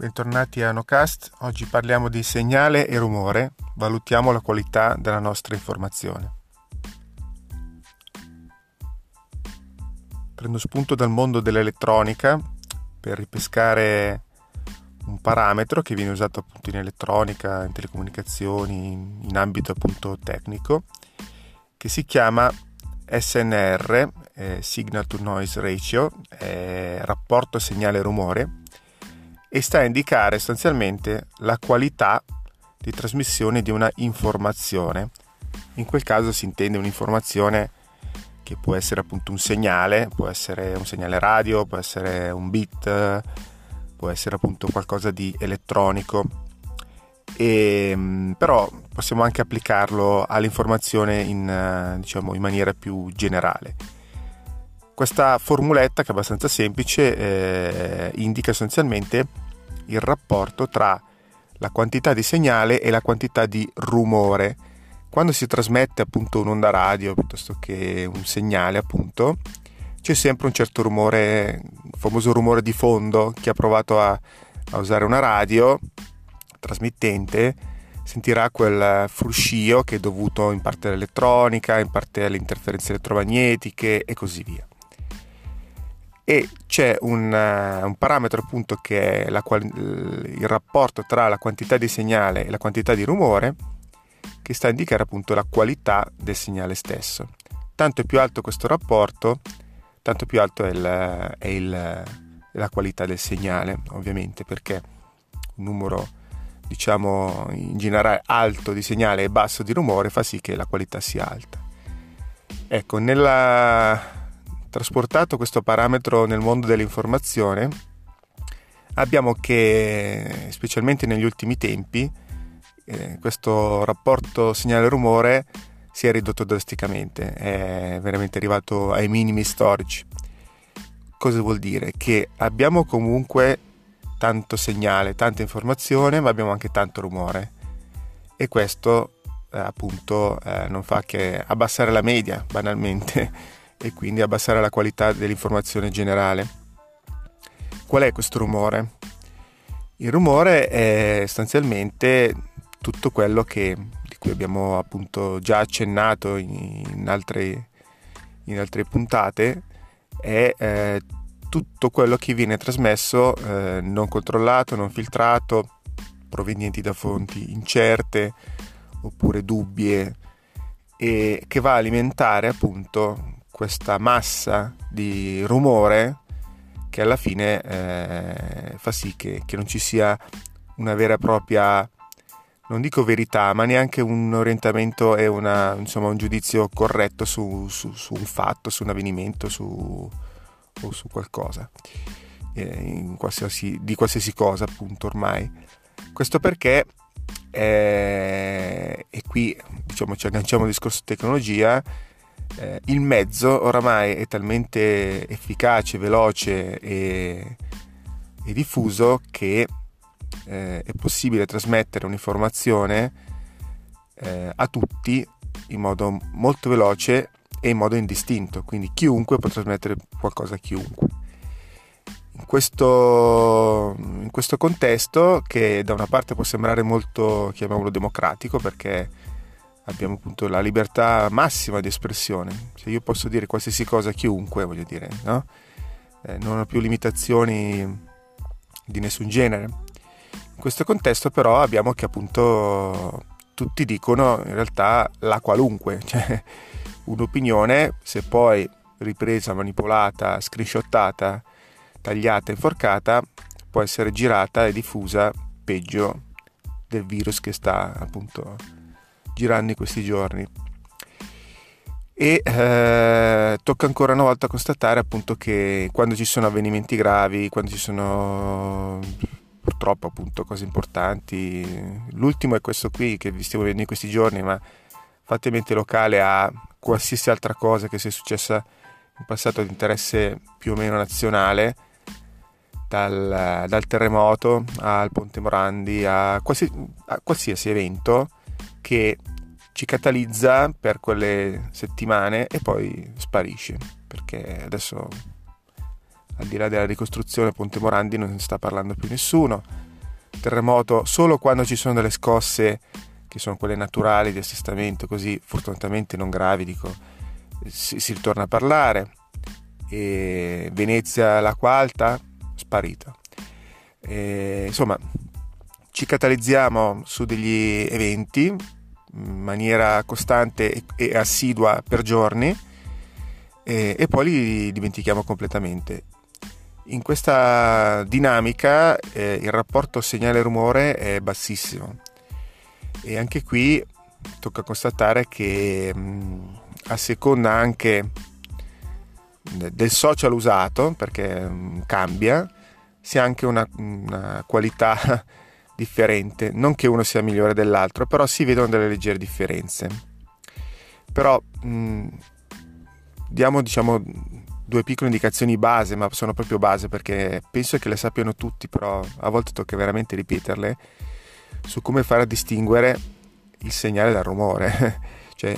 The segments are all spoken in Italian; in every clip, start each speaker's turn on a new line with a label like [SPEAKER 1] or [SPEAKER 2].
[SPEAKER 1] bentornati a NoCast. Oggi parliamo di segnale e rumore, valutiamo la qualità della nostra informazione. Prendo spunto dal mondo dell'elettronica per ripescare un parametro che viene usato appunto in elettronica, in telecomunicazioni, in ambito appunto tecnico, che si chiama SNR, eh, Signal to Noise Ratio, eh, rapporto segnale-rumore, e sta a indicare sostanzialmente la qualità di trasmissione di una informazione. In quel caso si intende un'informazione che può essere appunto un segnale, può essere un segnale radio, può essere un bit, può essere appunto qualcosa di elettronico. E, mm, però possiamo anche applicarlo all'informazione in, diciamo, in maniera più generale. Questa formuletta, che è abbastanza semplice, eh, indica essenzialmente il rapporto tra la quantità di segnale e la quantità di rumore. Quando si trasmette appunto un'onda radio piuttosto che un segnale, appunto, c'è sempre un certo rumore, il famoso rumore di fondo. Chi ha provato a, a usare una radio trasmittente sentirà quel fruscio che è dovuto in parte all'elettronica, in parte alle interferenze elettromagnetiche e così via e c'è un, uh, un parametro appunto che è quali- il rapporto tra la quantità di segnale e la quantità di rumore che sta a indicare appunto la qualità del segnale stesso. Tanto più alto questo rapporto, tanto più alto è, il, è il, la qualità del segnale, ovviamente, perché un numero diciamo in generale alto di segnale e basso di rumore fa sì che la qualità sia alta. Ecco, nella trasportato questo parametro nel mondo dell'informazione, abbiamo che, specialmente negli ultimi tempi, eh, questo rapporto segnale-rumore si è ridotto drasticamente, è veramente arrivato ai minimi storici. Cosa vuol dire? Che abbiamo comunque tanto segnale, tanta informazione, ma abbiamo anche tanto rumore. E questo eh, appunto eh, non fa che abbassare la media, banalmente e quindi abbassare la qualità dell'informazione generale. Qual è questo rumore? Il rumore è sostanzialmente tutto quello che, di cui abbiamo appunto già accennato in, altre, in altre, puntate, è eh, tutto quello che viene trasmesso eh, non controllato, non filtrato, provenienti da fonti incerte oppure dubbie e che va a alimentare appunto questa massa di rumore che alla fine eh, fa sì che, che non ci sia una vera e propria non dico verità, ma neanche un orientamento e una, insomma, un giudizio corretto su, su, su, un fatto, su un avvenimento su, o su qualcosa, eh, qualsiasi, di qualsiasi cosa appunto ormai. Questo perché, eh, e qui diciamo ci agganciamo al discorso tecnologia, eh, il mezzo oramai è talmente efficace, veloce e, e diffuso che eh, è possibile trasmettere un'informazione eh, a tutti in modo molto veloce e in modo indistinto, quindi chiunque può trasmettere qualcosa a chiunque. In questo, in questo contesto, che da una parte può sembrare molto, chiamiamolo democratico, perché abbiamo appunto la libertà massima di espressione. Se io posso dire qualsiasi cosa a chiunque, voglio dire, no? Eh, non ho più limitazioni di nessun genere. In questo contesto però abbiamo che appunto tutti dicono in realtà la qualunque, cioè un'opinione se poi ripresa, manipolata, screenshottata, tagliata, inforcata, può essere girata e diffusa peggio del virus che sta appunto girando in questi giorni. E eh, tocca ancora una volta constatare appunto che quando ci sono avvenimenti gravi, quando ci sono purtroppo appunto cose importanti, l'ultimo è questo qui che vi stiamo vedendo in questi giorni, ma fate mente locale a qualsiasi altra cosa che sia successa in passato di interesse più o meno nazionale, dal, dal terremoto al Ponte Morandi a qualsiasi, a qualsiasi evento che ci catalizza per quelle settimane e poi sparisce perché adesso al di là della ricostruzione Ponte Morandi non sta parlando più nessuno terremoto solo quando ci sono delle scosse che sono quelle naturali di assestamento, così fortunatamente non gravi, dico, si, si ritorna a parlare. E Venezia l'acqua alta, sparita. E, insomma, ci catalizziamo su degli eventi in maniera costante e assidua per giorni e, e poi li dimentichiamo completamente. In questa dinamica eh, il rapporto segnale-rumore è bassissimo e anche qui tocca constatare che mh, a seconda anche del social usato, perché mh, cambia, si ha anche una, una qualità differente, non che uno sia migliore dell'altro, però si vedono delle leggere differenze. Però mh, diamo diciamo due piccole indicazioni base, ma sono proprio base perché penso che le sappiano tutti, però a volte tocca veramente ripeterle su come fare a distinguere il segnale dal rumore. cioè,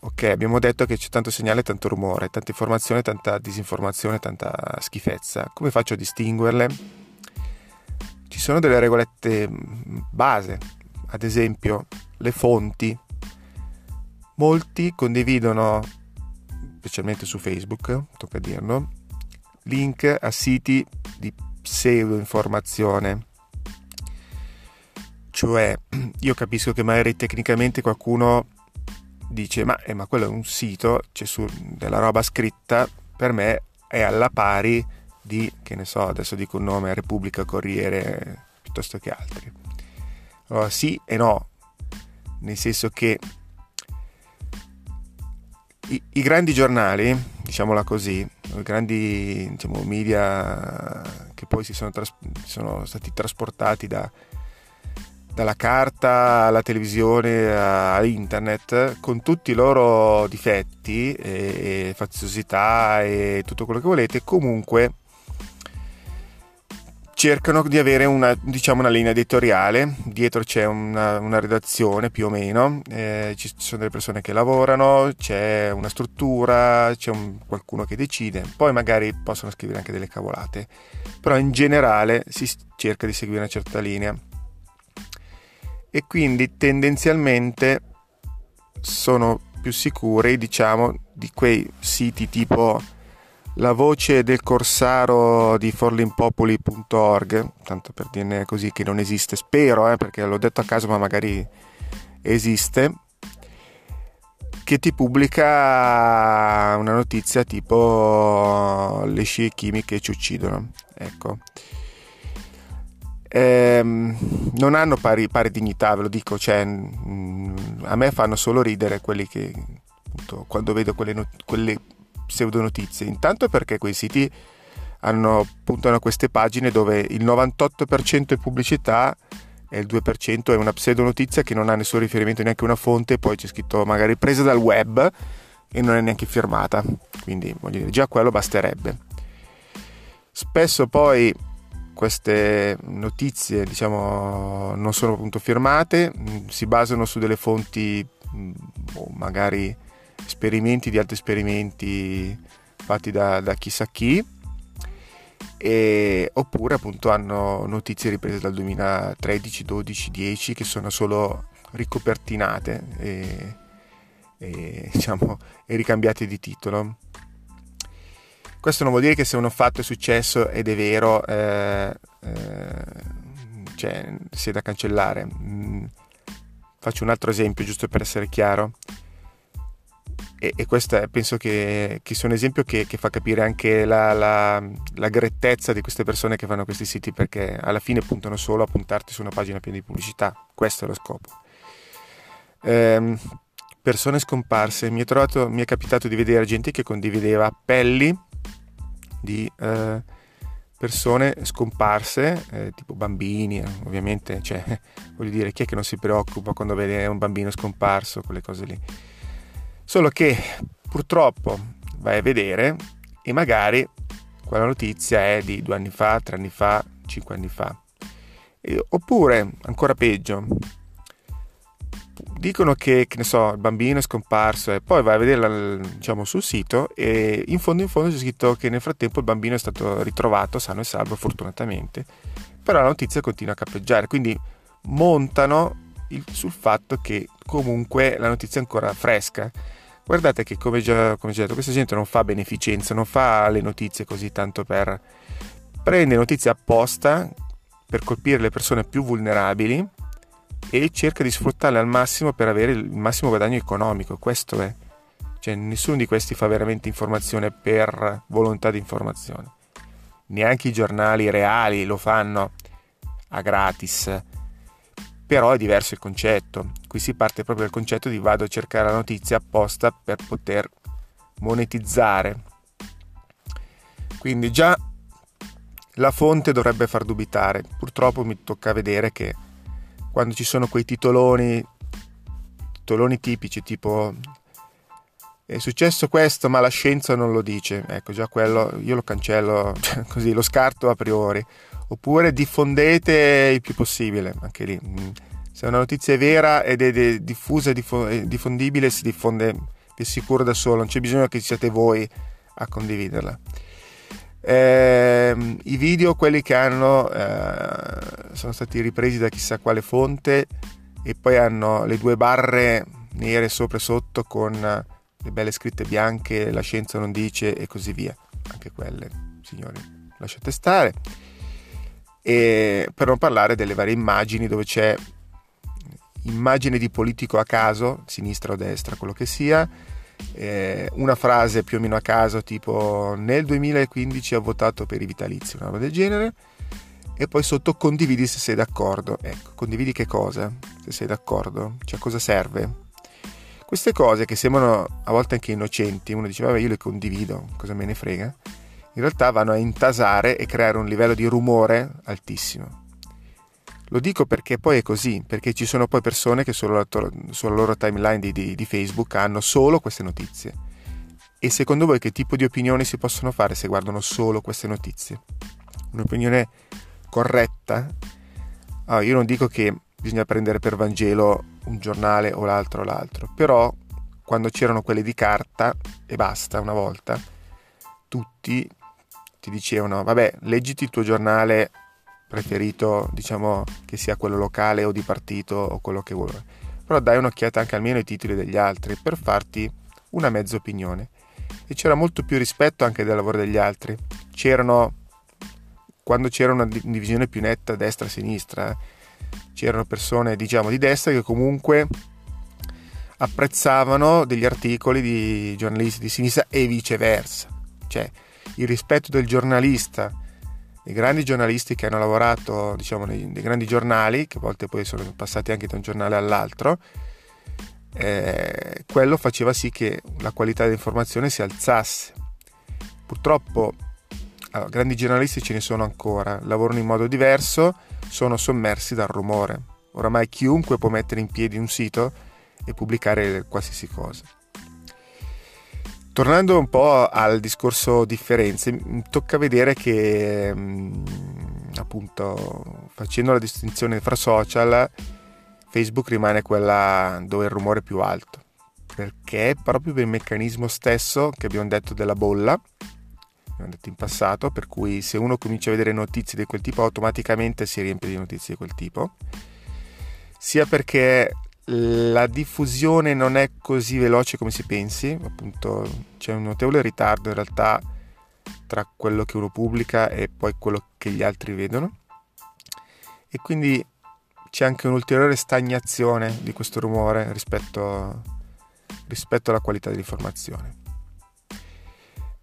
[SPEAKER 1] ok, abbiamo detto che c'è tanto segnale tanto rumore, tanta informazione, tanta disinformazione, tanta schifezza. Come faccio a distinguerle? Ci sono delle regolette base, ad esempio le fonti. Molti condividono specialmente su Facebook, tocca dirlo, link a siti di pseudo informazione. Cioè, io capisco che magari tecnicamente qualcuno dice, ma, eh, ma quello è un sito, c'è su della roba scritta, per me è alla pari di, che ne so, adesso dico un nome, Repubblica Corriere, piuttosto che altri. Allora, sì e no, nel senso che i, i grandi giornali, diciamola così, i grandi diciamo, media che poi si sono, tras- sono stati trasportati da, dalla carta alla televisione a internet con tutti i loro difetti e, e faziosità e tutto quello che volete comunque cercano di avere una, diciamo, una linea editoriale, dietro c'è una, una redazione più o meno, eh, ci sono delle persone che lavorano, c'è una struttura, c'è un, qualcuno che decide, poi magari possono scrivere anche delle cavolate, però in generale si cerca di seguire una certa linea. E quindi tendenzialmente sono più sicuri diciamo di quei siti tipo la voce del corsaro di forlimpopoli.org, tanto per dirne così che non esiste, spero, eh, perché l'ho detto a caso ma magari esiste, che ti pubblica una notizia tipo le scie chimiche ci uccidono. Ecco. Ehm, non hanno pari, pari, dignità, ve lo dico, cioè, mh, mm, a me fanno solo ridere quelli che appunto, quando vedo quelle, quelle pseudonotizie. Intanto perché quei siti hanno, puntano a queste pagine dove il 98% è pubblicità e il 2% è una pseudonotizia che non ha nessun riferimento neanche una fonte, poi c'è scritto magari presa dal web e non è neanche firmata. Quindi voglio dire, già quello basterebbe. Spesso poi queste notizie diciamo non sono appunto firmate, si basano su delle fonti boh, magari esperimenti di altri esperimenti fatti da, da chissà chi e, oppure appunto hanno notizie riprese dal 2013, 12, 10 che sono solo ricopertinate e, e, diciamo, e ricambiate di titolo. Questo non vuol dire che se uno fatto è successo ed è vero, eh, eh, cioè, sia da cancellare. Mm, faccio un altro esempio giusto per essere chiaro e, e questo è, penso che, che, sia un esempio che, che fa capire anche la, la, la, grettezza di queste persone che fanno questi siti perché alla fine puntano solo a puntarti su una pagina piena di pubblicità, questo è lo scopo. Ehm, persone scomparse, mi è, trovato, mi è, capitato di vedere gente che condivideva appelli di eh, persone scomparse, eh, tipo bambini, ovviamente, cioè, voglio dire, chi è che non si preoccupa quando vede un bambino scomparso, quelle cose lì Solo che purtroppo vai a vedere e magari quella notizia è di due anni fa, tre anni fa, cinque anni fa. E, oppure, ancora peggio, dicono che, che so, il bambino è scomparso e poi vai a vederla diciamo, sul sito e in fondo in fondo c'è scritto che nel frattempo il bambino è stato ritrovato sano e salvo fortunatamente però la notizia continua a cappeggiare, quindi montano il, sul fatto che comunque la notizia è ancora fresca. Guardate che come già, come già detto, questa gente non fa beneficenza, non fa le notizie così tanto per... prende notizie apposta per colpire le persone più vulnerabili e cerca di sfruttarle al massimo per avere il massimo guadagno economico. Questo è. Cioè, nessuno di questi fa veramente informazione per volontà di informazione. Neanche i giornali reali lo fanno a gratis. Però è diverso il concetto. Qui si parte proprio dal concetto di vado a cercare la notizia apposta per poter monetizzare. Quindi già la fonte dovrebbe far dubitare. Purtroppo mi tocca vedere che quando ci sono quei titoloni, titoloni tipici tipo è successo questo ma la scienza non lo dice, ecco già quello io lo cancello così, lo scarto a priori, oppure diffondete il più possibile, anche lì, mm. se una notizia è vera ed è diffusa e diffondibile si diffonde, vi assicuro da solo, non c'è bisogno che siate voi a condividerla. Eh, I video, quelli che hanno, eh, sono stati ripresi da chissà quale fonte e poi hanno le due barre nere sopra e sotto con le belle scritte bianche, la scienza non dice e così via. Anche quelle, signori, lasciate stare. E per non parlare delle varie immagini dove c'è immagine di politico a caso, sinistra o destra, quello che sia, eh, una frase più o meno a caso tipo nel 2015 ho votato per i vitalizi, una roba del genere, e poi sotto condividi se sei d'accordo. Ecco, condividi che cosa? Se sei d'accordo? Cioè cosa serve? Queste cose che sembrano a volte anche innocenti, uno dice vabbè io le condivido, cosa me ne frega, in realtà vanno a intasare e creare un livello di rumore altissimo. Lo dico perché poi è così, perché ci sono poi persone che sulla, sulla loro timeline di, di, di Facebook hanno solo queste notizie. E secondo voi che tipo di opinioni si possono fare se guardano solo queste notizie? Un'opinione corretta? Allora, io non dico che bisogna prendere per Vangelo un giornale o l'altro o l'altro, però quando c'erano quelle di carta e basta una volta, tutti ti dicevano vabbè leggiti il tuo giornale preferito, diciamo che sia quello locale o di partito o quello che vuoi, però dai un'occhiata anche almeno ai titoli degli altri per farti una mezza opinione. E c'era molto più rispetto anche del lavoro degli altri. C'erano, quando c'era una divisione più netta destra-sinistra, eh, c'erano persone diciamo di destra che comunque apprezzavano degli articoli di giornalisti di sinistra e viceversa. Cioè il rispetto del giornalista, dei grandi giornalisti che hanno lavorato diciamo, nei, nei grandi giornali, che a volte poi sono passati anche da un giornale all'altro, eh, quello faceva sì che la qualità dell'informazione si alzasse. Purtroppo allora, grandi giornalisti ce ne sono ancora, lavorano in modo diverso, sono sommersi dal rumore. Oramai chiunque può mettere in piedi un sito e pubblicare qualsiasi cosa. Tornando un po' al discorso differenze, tocca vedere che appunto facendo la distinzione fra social, Facebook rimane quella dove il rumore è più alto, perché proprio per il meccanismo stesso che abbiamo detto della bolla, abbiamo detto in passato, per cui se uno comincia a vedere notizie di quel tipo automaticamente si riempie di notizie di quel tipo, sia perché la diffusione non è così veloce come si pensi, appunto c'è un notevole ritardo in realtà tra quello che uno pubblica e poi quello che gli altri vedono e quindi c'è anche un'ulteriore stagnazione di questo rumore rispetto, rispetto alla qualità dell'informazione.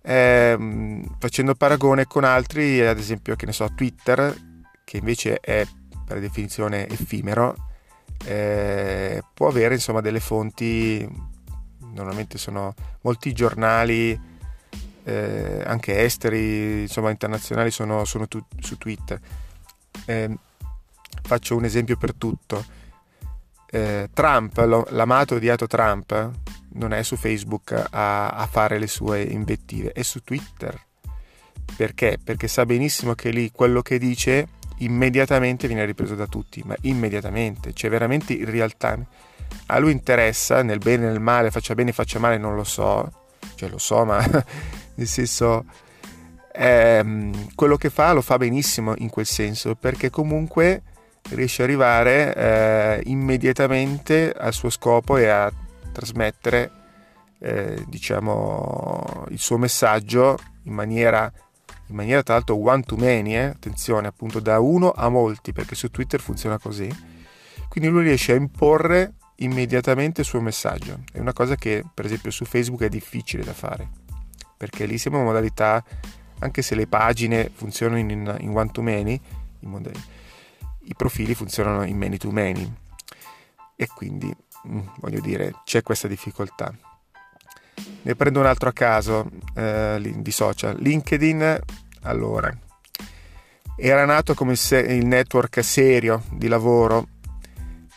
[SPEAKER 1] Eh, facendo paragone con altri, ad esempio, che ne so, Twitter, che invece è per definizione effimero, eh, può avere insomma delle fonti, normalmente sono molti giornali, eh, anche esteri, insomma internazionali, sono, sono tu, su Twitter. Eh, faccio un esempio per tutto. Eh, Trump, l'amato odiato Trump, non è su Facebook a, a fare le sue invettive, è su Twitter. Perché? Perché sa benissimo che lì quello che dice immediatamente viene ripreso da tutti, ma immediatamente, cioè veramente in real time. A lui interessa, nel bene e nel male, faccia bene, faccia male, non lo so, cioè lo so, ma nel senso ehm, quello che fa lo fa benissimo in quel senso, perché comunque riesce ad arrivare eh, immediatamente al suo scopo e a trasmettere eh, diciamo, il suo messaggio in maniera, in maniera tra l'altro one to many, eh? attenzione appunto da uno a molti perché su Twitter funziona così, quindi lui riesce a imporre immediatamente il suo messaggio, è una cosa che per esempio su Facebook è difficile da fare perché lì siamo in modalità, anche se le pagine funzionano in, in one to many, i profili funzionano in many to many e quindi mm, voglio dire c'è questa difficoltà. Ne prendo un altro a caso eh, di social. LinkedIn, allora, era nato come il network serio di lavoro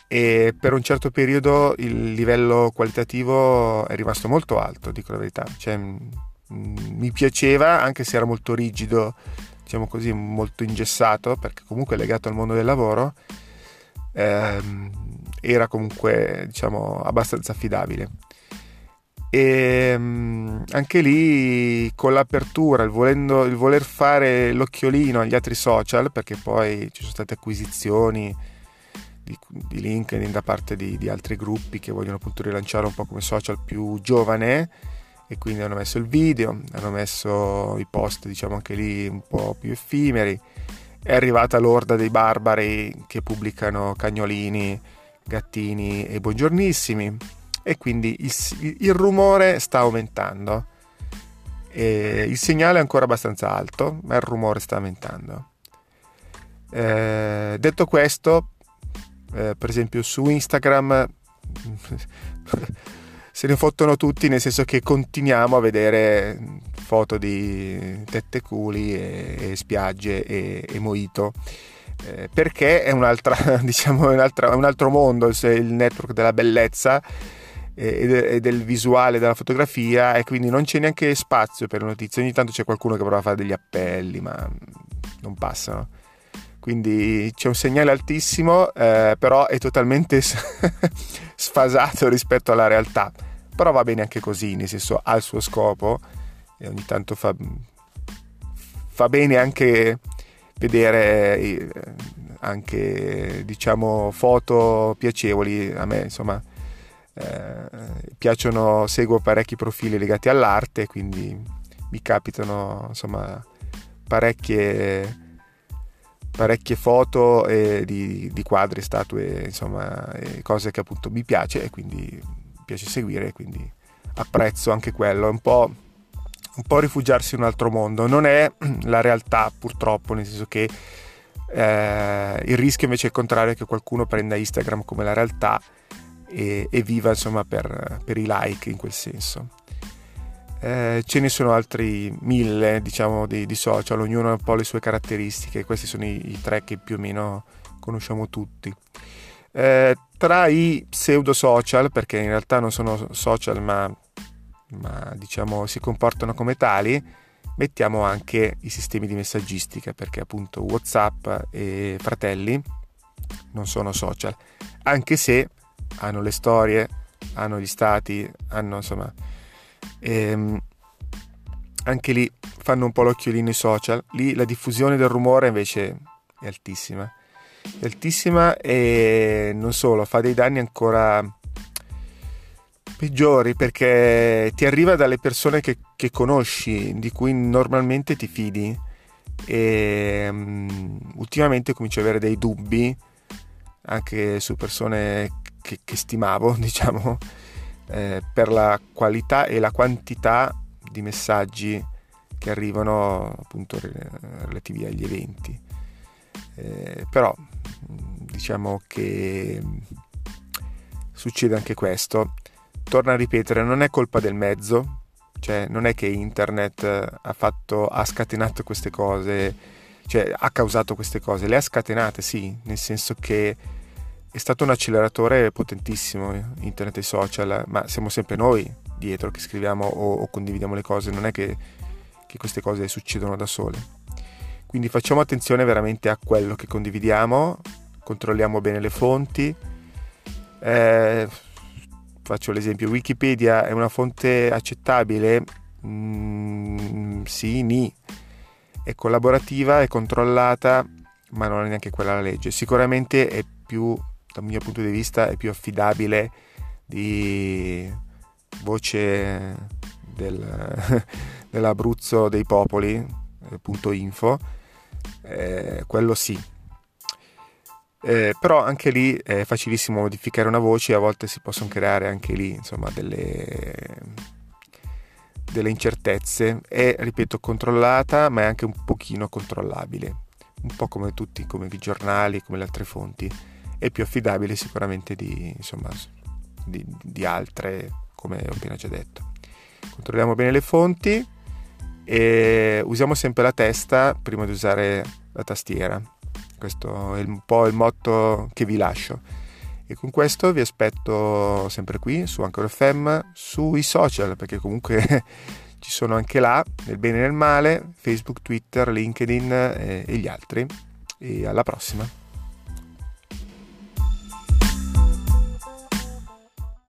[SPEAKER 1] e per un certo periodo il livello qualitativo è rimasto molto alto, dico la verità. Cioè, mi piaceva anche se era molto rigido diciamo così molto ingessato perché comunque è legato al mondo del lavoro ehm, era comunque diciamo abbastanza affidabile e ehm, anche lì con l'apertura il, volendo, il voler fare l'occhiolino agli altri social perché poi ci sono state acquisizioni di, di LinkedIn da parte di, di altri gruppi che vogliono appunto rilanciare un po' come social più giovane e quindi hanno messo il video, hanno messo i post diciamo anche lì un po' più effimeri, è arrivata l'orda dei barbari che pubblicano cagnolini, gattini e buongiornissimi e quindi il, il rumore sta aumentando. E il segnale è ancora abbastanza alto, ma il rumore sta aumentando. Eh, detto questo, eh, per esempio su Instagram se ne fottono tutti, nel senso che continuiamo a vedere foto di tette culi e, e spiagge e, e mojito. Eh, perché è, diciamo, un'altra, un altro mondo, il network della bellezza e, del visuale della fotografia e quindi non c'è neanche spazio per notizie. Ogni tanto c'è qualcuno che prova a fare degli appelli, ma non passano. Quindi c'è un segnale altissimo, eh, però è totalmente sfasato rispetto alla realtà. Però va bene anche così, nel senso ha il suo scopo e ogni tanto fa, fa bene anche vedere eh, anche diciamo foto piacevoli a me insomma eh, piacciono seguo parecchi profili legati all'arte quindi mi capitano insomma parecchie parecchie foto eh, di, di, quadri, statue, insomma, cose che appunto mi piace e quindi piace seguire, quindi apprezzo anche quello. È un po', un po' rifugiarsi in un altro mondo. Non è la realtà, purtroppo, nel senso che eh, il rischio invece è il contrario, che qualcuno prenda Instagram come la realtà e, e viva insomma per, per i like in quel senso. Eh, ce ne sono altri mille, diciamo, di, di, social, ognuno ha un po' le sue caratteristiche, questi sono i, i tre che più o meno conosciamo tutti. Eh, tra i pseudo social, perché in realtà non sono social ma, ma diciamo si comportano come tali, mettiamo anche i sistemi di messaggistica, perché appunto Whatsapp e Fratelli non sono social, anche se hanno le storie, hanno gli stati, hanno insomma ehm, anche lì fanno un po' l'occhiolino i social. Lì la diffusione del rumore invece è altissima. È altissima e non solo, fa dei danni ancora peggiori perché ti arriva dalle persone che, che conosci, di cui normalmente ti fidi e um, ultimamente comincio ad avere dei dubbi anche su persone che, che stimavo, diciamo, eh, per la qualità e la quantità di messaggi che arrivano appunto relativi agli eventi. Eh, però diciamo che succede anche questo. Torno a ripetere, non è colpa del mezzo, cioè non è che internet ha, fatto, ha scatenato queste cose, cioè ha causato queste cose, le ha scatenate sì, nel senso che è stato un acceleratore potentissimo internet e social, ma siamo sempre noi dietro che scriviamo o, o condividiamo le cose, non è che, che, queste cose succedono da sole. Quindi facciamo attenzione veramente a quello che condividiamo, controlliamo bene le fonti. Eh, faccio l'esempio, Wikipedia è una fonte accettabile? Mm, sì, ni. è collaborativa, è controllata, ma non è neanche quella la legge. Sicuramente è più, dal mio punto di vista, è più affidabile di voce del, dell'Abruzzo dei Popoli, eh, punto info, eh, quello sì. Eh, però anche lì è facilissimo modificare una voce a volte si possono creare anche lì insomma delle, delle incertezze. È, ripeto, controllata ma è anche un pochino controllabile, un po' come tutti, come i giornali, come le altre fonti. È più affidabile sicuramente di, insomma, di, di altre, come ho appena già detto. Controlliamo bene le fonti e usiamo sempre la testa prima di usare la tastiera. Questo è un po' il motto che vi lascio. E con questo vi aspetto sempre qui su Anchor FM, sui social, perché comunque ci sono anche là, nel bene e nel male, Facebook, Twitter, LinkedIn e, e gli altri. E alla prossima!